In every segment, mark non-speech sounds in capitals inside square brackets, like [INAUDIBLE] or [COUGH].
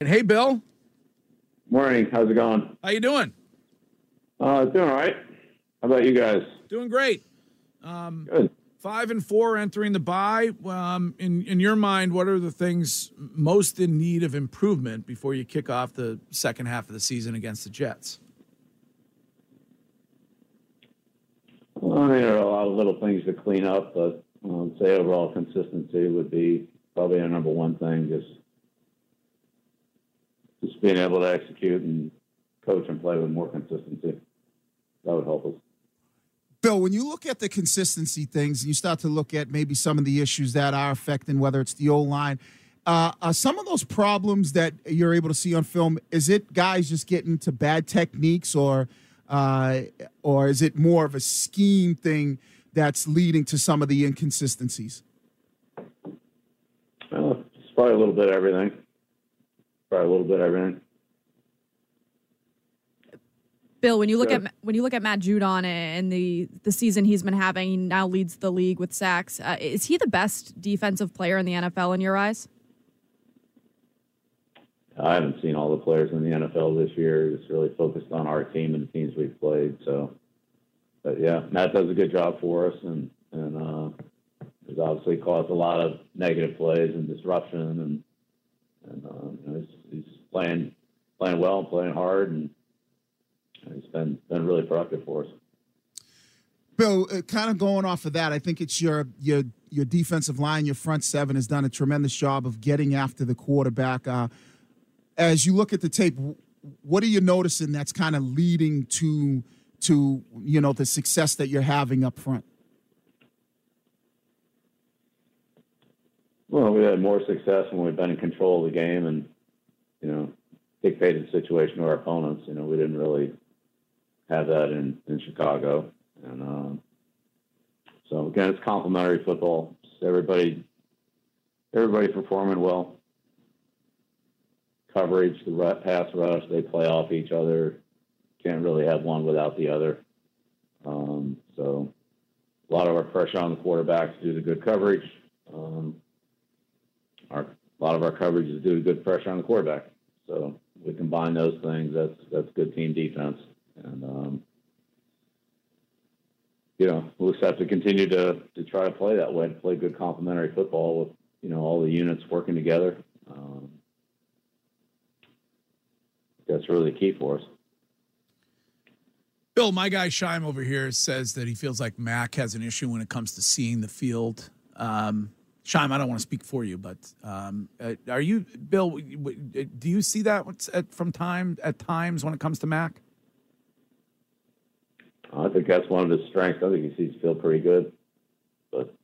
Hey, Bill. Morning. How's it going? How you doing? Uh, doing all right. How about you guys? Doing great. Um, Good. Five and four entering the bye. Um, in in your mind, what are the things most in need of improvement before you kick off the second half of the season against the Jets? Well, I mean, there are a lot of little things to clean up, but um, say overall consistency would be probably our number one thing. Just just being able to execute and coach and play with more consistency. That would help us. Bill, when you look at the consistency things and you start to look at maybe some of the issues that are affecting whether it's the O line, uh, are some of those problems that you're able to see on film, is it guys just getting to bad techniques or uh, or is it more of a scheme thing that's leading to some of the inconsistencies? Well, it's probably a little bit of everything. Probably a little bit of everything. Bill, when you look at when you look at Matt Judon and the the season he's been having, he now leads the league with sacks. Uh, is he the best defensive player in the NFL in your eyes? I haven't seen all the players in the NFL this year. Just really focused on our team and the teams we've played. So, but yeah, Matt does a good job for us, and and uh, has obviously caused a lot of negative plays and disruption, and and uh, you know, he's, he's playing playing well and playing hard, and he's been been really productive for us. Bill, uh, kind of going off of that, I think it's your your your defensive line, your front seven has done a tremendous job of getting after the quarterback. Uh, as you look at the tape, what are you noticing that's kind of leading to to you know the success that you're having up front? Well, we had more success when we've been in control of the game and, you know, dictated the situation to our opponents. You know, we didn't really have that in, in Chicago. And um, so, again, it's complementary football. Just everybody, everybody performing well. Coverage, the pass rush, they play off each other. Can't really have one without the other. Um, so, a lot of our pressure on the quarterbacks due to good coverage. Um, our a lot of our coverage is due to good pressure on the quarterback. So we combine those things. That's that's good team defense, and um, you know we'll just have to continue to to try to play that way, to play good complementary football with you know all the units working together. Um, that's really the key for us. Bill, my guy Scheim over here says that he feels like Mac has an issue when it comes to seeing the field. Um, Scheim, I don't want to speak for you, but um, uh, are you, Bill? w- w- Do you see that at, from time at times when it comes to Mac? I think that's one of his strengths. I think he sees feel pretty good, but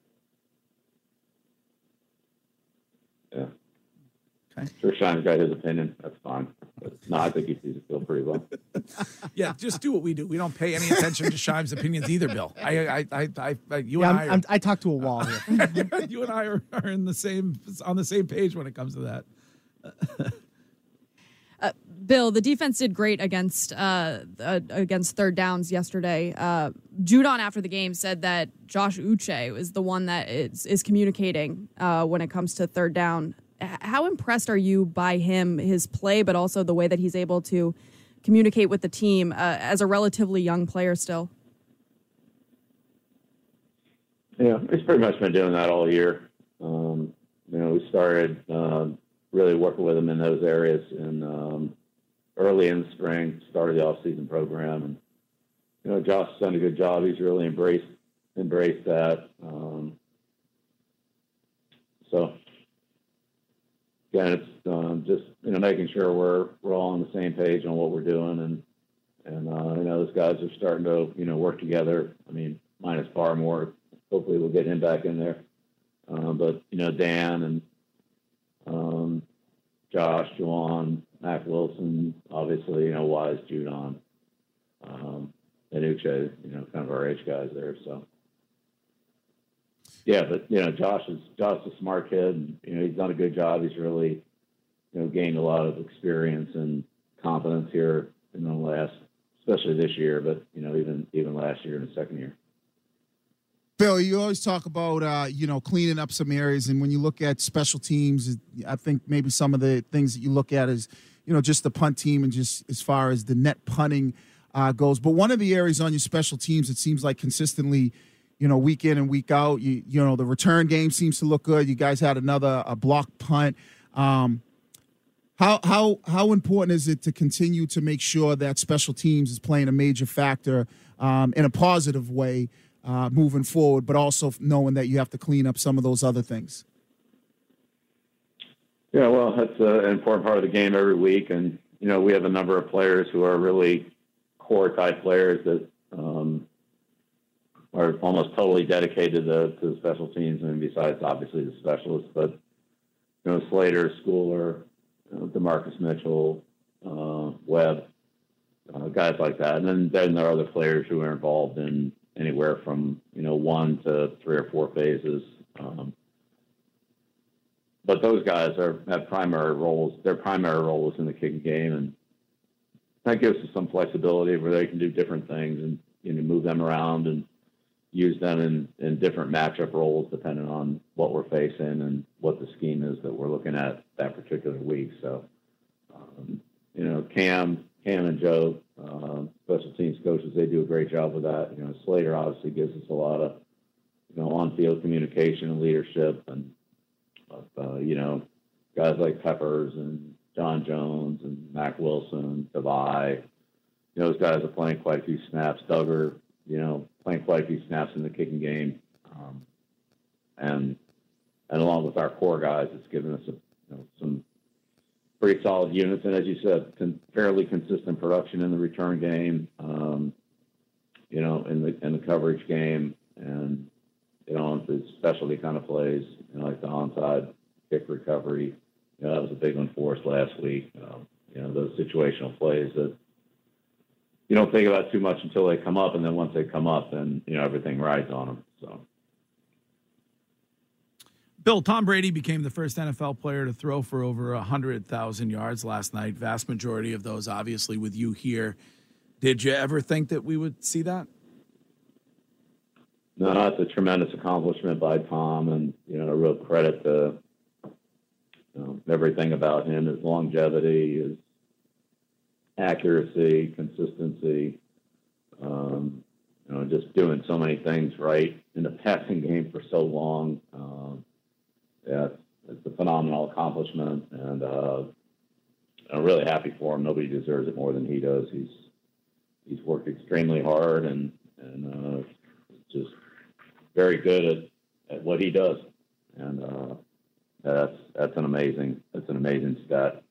yeah. Okay. Sure, Shine's got his opinion. That's fine. But no, I think he sees it feel pretty well. [LAUGHS] Yeah, just do what we do. We don't pay any attention to Scheim's opinions either, Bill. I, I, I, I, I you Yeah, and I'm, I, I'm, I talk to a wall here. [LAUGHS] you and I are, are in the same on the same page when it comes to that. Bill, the defense did great against uh, uh, against third downs yesterday. Uh, Judon after the game said that Josh Uche is the one that is is communicating uh, when it comes to third down. How impressed are you by him, his play, but also the way that he's able to communicate with the team uh, as a relatively young player still? Yeah, he's pretty much been doing that all year. Um, you know, we started um, really working with him in those areas in um, early in the spring, started the off-season program, and you know, Josh has done a good job. He's really embraced embraced that. Um, so again, it's um, just you know making sure we're we're all on the same page on what we're doing, and and uh, you know those guys are starting to you know work together. I mean, minus Barmore, hopefully we'll get him back in there. Uh, but you know Dan and um, Josh, Ja'Whaun, Mack Wilson, obviously you know Wise, Judon, um, and Uche, you know, kind of our edge guys there. So yeah, but you know Josh is Josh is a smart kid. And, you know he's done a good job. He's really you know gained a lot of experience and confidence here in the last, especially this year, but you know even even last year in the second year. Bill, you always talk about uh, you know cleaning up some areas, and when you look at special teams, I think maybe some of the things that you look at is you know just the punt team and just as far as the net punting uh, goes. But one of the areas on your special teams, it seems like consistently, you know, week in and week out, you you know the return game seems to look good. You guys had another a block punt. Um, how how how important is it to continue to make sure that special teams is playing a major factor um, in a positive way? uh, moving forward, but also knowing that you have to clean up some of those other things. Yeah, well, that's an important part of the game every week, and you know we have a number of players who are really core type players that um, are almost totally dedicated to, to the special teams, and besides obviously the specialists, but you know Slater, Schooler, you know, DaMarcus Mitchell, uh, Webb, uh, guys like that, and then then there are other players who are involved in anywhere from you know one to three or four phases. Um, but those guys are have primary roles. Their primary role is in the kicking game, and that gives us some flexibility where they can do different things and you know move them around and use them in, in different matchup roles depending on what we're facing and what the scheme is that we're looking at that particular week. So, um, you know, Cam, Cam and Joe uh, special teams coaches, they do a great job with that. You know, Slater obviously gives us a lot of, you know, on-field communication and leadership, and uh, you know, guys like Peppers and John Jones and Mack Wilson, Tavai, you know, those guys are playing quite a few snaps. Dugger, you know, playing quite a few snaps in the kicking game, um, and and along with our core guys, it's given us a, you know, some pretty solid units, and as you said, con- fairly consistent production in the return game. Um, you know, in the in the coverage game, and you know, the specialty kind of plays, you know, like the onside kick recovery. You know, that was a big one for us last week. Um, you know, those situational plays that you don't think about too much until they come up, and then once they come up, then you know everything rides on them. So. Bill, Tom Brady became the first NFL player to throw for over 100,000 yards last night. Vast majority of those, obviously, with you here. Did you ever think that we would see that? No, that's a tremendous accomplishment by Tom, and you know, a real credit to you know, everything about him: his longevity, his accuracy, consistency. Um, you know, just doing so many things right in the passing game for so long. Um, yeah, it's, a phenomenal accomplishment, and uh, I'm really happy for him. Nobody deserves it more than he does. He's he's worked extremely hard and and uh, just very good at, at what he does, and uh, that's that's an amazing that's an amazing stat.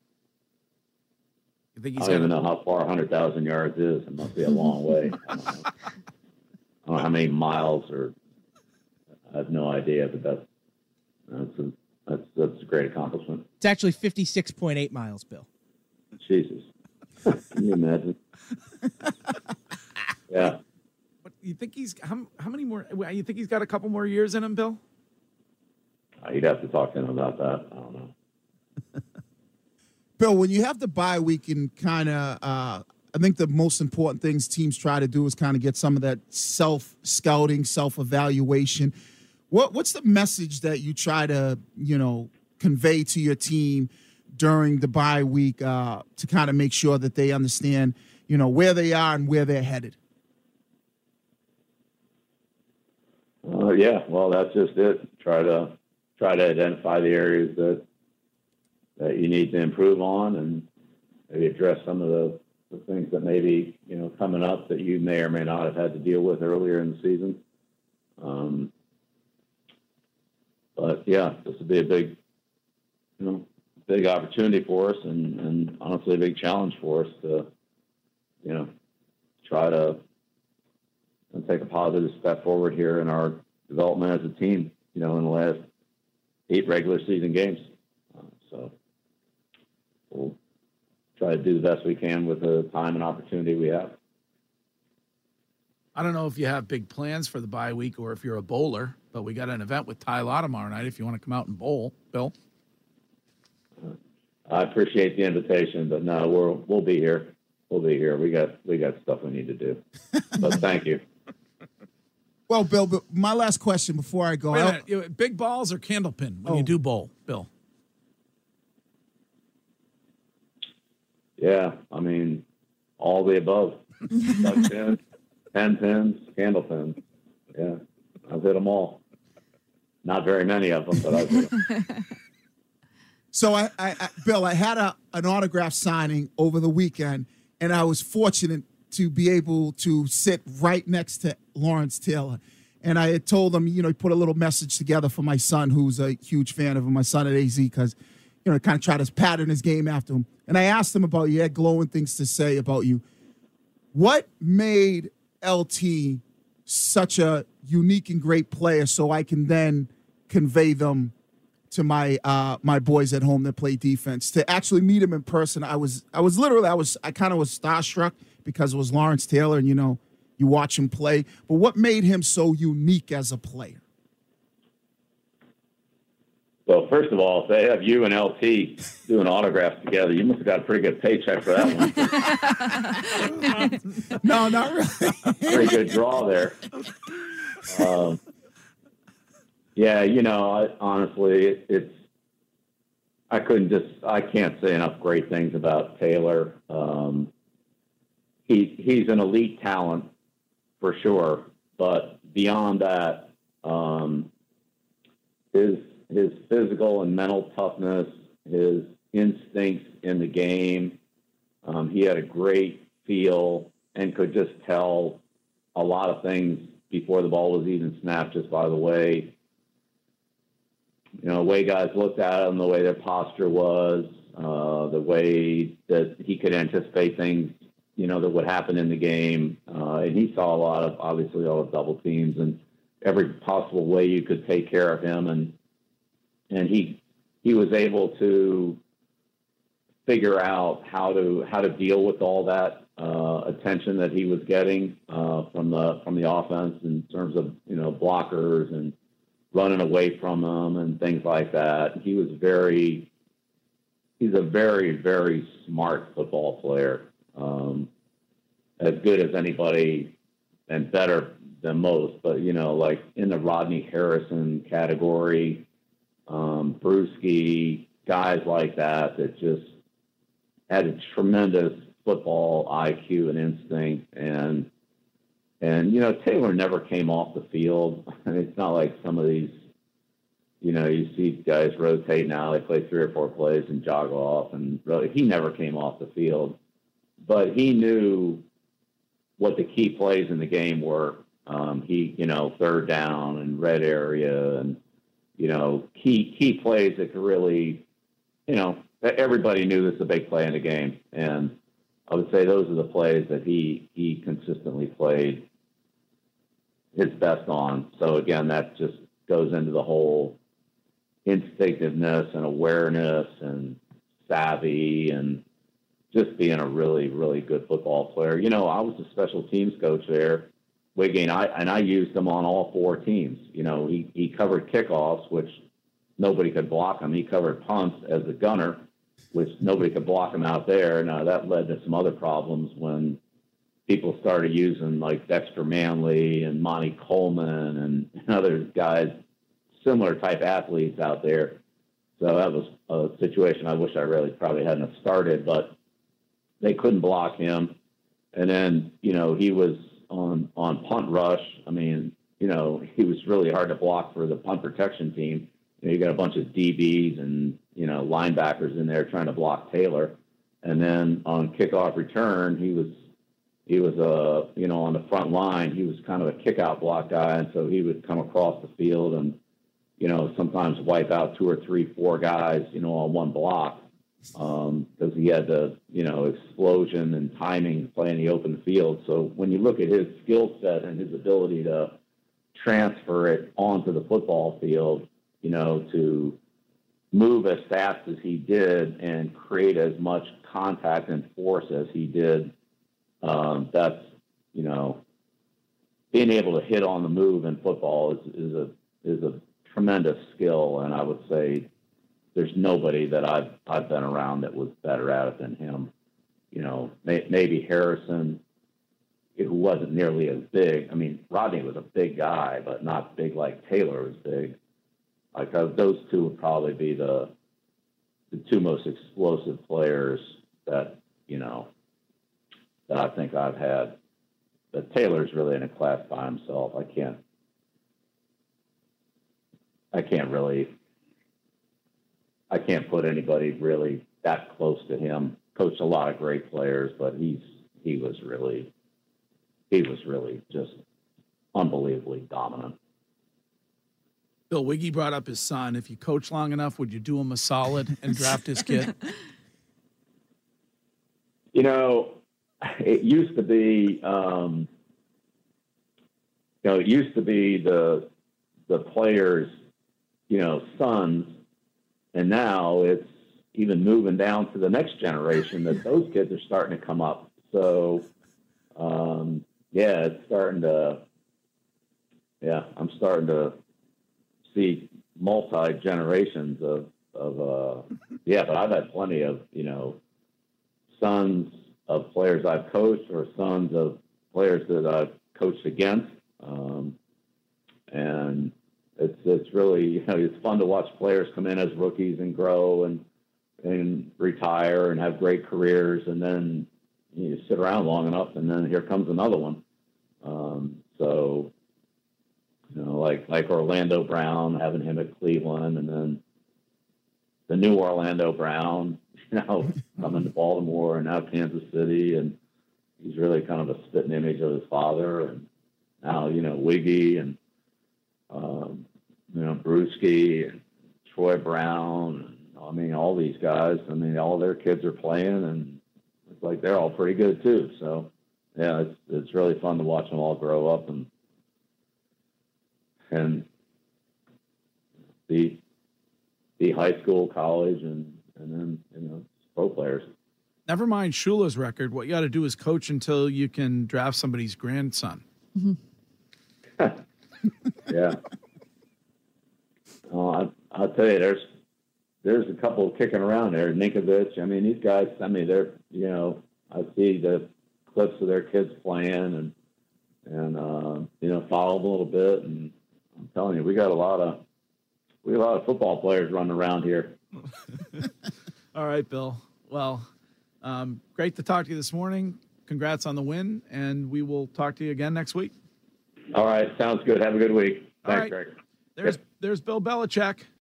I think he's I don't even know how far 100,000 yards is. It must be a long [LAUGHS] way. I don't, know, I don't know how many miles or I have no idea, but that's that's a that's that's a great accomplishment. It's actually fifty six point eight miles, Bill. Jesus, [LAUGHS] can you imagine? [LAUGHS] yeah. What you think he's how how many more? You think he's got a couple more years in him, Bill? Uh, you'd have to talk to him about that. Bill, when you have the bye week and kind of, uh, I think the most important things teams try to do is kind of get some of that self scouting, self evaluation. What what's the message that you try to you know convey to your team during the bye week uh, to kind of make sure that they understand you know where they are and where they're headed? Uh, yeah, well, that's just it. Try to try to identify the areas that that you need to improve on, and maybe address some of the, the things that maybe you know coming up that you may or may not have had to deal with earlier in the season. Um, but yeah, this would be a big, you know, big opportunity for us, and, and honestly, a big challenge for us to, you know, try to take a positive step forward here in our development as a team. You know, in the last eight regular season games, uh, so we'll try to do the best we can with the time and opportunity we have. I don't know if you have big plans for the bye week or if you're a bowler, but we got an event with Ty Law tomorrow night if you want to come out and bowl, Bill. Uh, I appreciate the invitation, but no, we'll we'll be here. We'll be here. We got we got stuff we need to do. [LAUGHS] But thank you. Well, Bill, but my last question before I go Wait a out. big balls or candlepin when you Oh. do bowl, Bill? Yeah, I mean, all the above. [LAUGHS] Duck pins, pen pins, candle pins. Yeah, I've hit them all. Not very many of them, but I've hit 'em. [LAUGHS] So I, I, I Bill, I had a an autograph signing over the weekend, and I was fortunate to be able to sit right next to Lawrence Taylor. And I had told him, you know, he put a little message together for my son, who's a huge fan of him, my son at AZ, because, you know, kind of tried to pattern his game after him. And I asked him about you, he had glowing things to say about you. What made LT such a unique and great player so I can then convey them to my uh my boys at home that play defense to actually meet him in person i was i was literally i was i kind of was starstruck because it was lawrence taylor and you know you watch him play but what made him so unique as a player Well, first of all, if they have you and LT doing autographs together, you must have got a pretty good paycheck for that one. [LAUGHS] no not really pretty good draw there. Um, yeah, you know, I, honestly, it, it's I couldn't just I can't say enough great things about Taylor. Um, he he's an elite talent for sure, but beyond that, um, his his physical and mental toughness, his instincts in the game, um, he had a great feel and could just tell a lot of things before the ball was even snapped just by the way you know the way guys looked at him the way their posture was uh, the way that he could anticipate things you know that would happen in the game. Uh, and he saw a lot of obviously all the double teams and every possible way you could take care of him and and he he was able to figure out how to how to deal with all that uh, attention that he was getting uh, from the from the offense in terms of you know blockers and running away from them and things like that. He was very he's a very very smart football player, um, as good as anybody and better than most. But you know, like in the Rodney Harrison category, um, Bruschi, guys like that that just had a tremendous football IQ and instinct. And and you know Taylor never came off the field. [LAUGHS] I mean, it's not like some of these you know you see guys rotate now they play three or four plays and jog off and really he never came off the field. But he knew what the key plays in the game were. Um, he you know third down and red area and you know key key plays that could really you know everybody knew this is a big play in the game and I would say those are the plays that he he consistently played his best on. So again, that just goes into the whole instinctiveness and awareness and savvy and just being a really really good football player. You know, I was a special teams coach there. Wiggin, I and I used him on all four teams. You know, he he covered kickoffs, which nobody could block him. He covered punts as a gunner which nobody could block him out there. Now uh, that led to some other problems when people started using like Dexter Manley and Monte Coleman and, and other guys, similar type athletes out there. So that was a situation I wish I really probably hadn't started, but they couldn't block him. And then, you know, he was on, on punt rush. I mean, you know, he was really hard to block for the punt protection team. You, know, you got a bunch of DBs and you know linebackers in there trying to block Taylor, and then on kickoff return he was he was uh you know on the front line he was kind of a kick out block guy, and so he would come across the field and you know sometimes wipe out two or three four guys you know on one block because um, he had the you know explosion and timing to play in the open field. So when you look at his skill set and his ability to transfer it onto the football field you know, to move as fast as he did and create as much contact and force as he did. Um, that's, you know, being able to hit on the move in football is, is a is a tremendous skill, and I would say there's nobody that I've I've been around that was better at it than him. You know, may, maybe Harrison, who wasn't nearly as big. I mean, Rodney was a big guy, but not big like Taylor was big. Like uh, those two would probably be the the two most explosive players that you know that I think I've had. But Taylor's really in a class by himself. I can't. I can't really. I can't put anybody really that close to him. Coached a lot of great players, but he's he was really he was really just unbelievably dominant. Bill Wiggy brought up his son. If you coach long enough, would you do him a solid and draft his kid? [LAUGHS] You know, it used to be, um, you know, it used to be the the players, you know, sons, and now it's even moving down to the next generation that those kids are starting to come up. So, um, yeah, it's starting to, yeah, I'm starting to see multi generations of of uh, yeah, but I've had plenty of you know sons of players I've coached or sons of players that I've coached against, um, and it's it's really you know it's fun to watch players come in as rookies and grow and and retire and have great careers, and then you sit around long enough, and then here comes another one. Um, so you know, like like Orlando Brown, having him at Cleveland, and then the new Orlando Brown, you know, [LAUGHS] coming to Baltimore and now Kansas City, and he's really kind of a spitting image of his father. And now, you know, Wiggy and um, you know Bruschi and Troy Brown. And, I mean, all these guys. I mean, all their kids are playing, and it's like they're all pretty good too. So, yeah, it's it's really fun to watch them all grow up and and be be high school, college, and and then you know pro players. Never mind Shula's record. What you got to do is coach until you can draft somebody's grandson. [LAUGHS] [LAUGHS] yeah. Oh, I, I'll tell you, there's there's a couple kicking around there. Ninkovich. I mean, these guys. I mean, they're you know, I see the clips of their kids playing and and uh, you know follow them a little bit. And I'm telling you, we got a lot of we got a lot of football players running around here. [LAUGHS] All right, Bill. Well, um, great to talk to you this morning. Congrats on the win, and we will talk to you again next week. All right, sounds good. Have a good week. All Thanks, right. Greg. There's there's Bill Belichick.